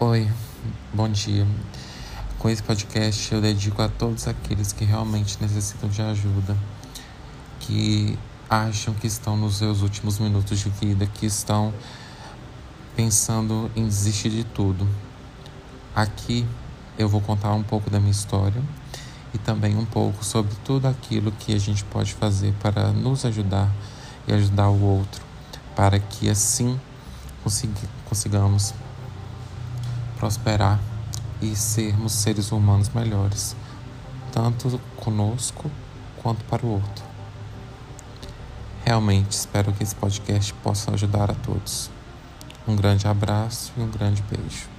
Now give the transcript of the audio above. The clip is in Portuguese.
Oi, bom dia. Com esse podcast eu dedico a todos aqueles que realmente necessitam de ajuda, que acham que estão nos seus últimos minutos de vida, que estão pensando em desistir de tudo. Aqui eu vou contar um pouco da minha história e também um pouco sobre tudo aquilo que a gente pode fazer para nos ajudar e ajudar o outro, para que assim consigamos prosperar e sermos seres humanos melhores, tanto conosco quanto para o outro. Realmente espero que esse podcast possa ajudar a todos. Um grande abraço e um grande beijo.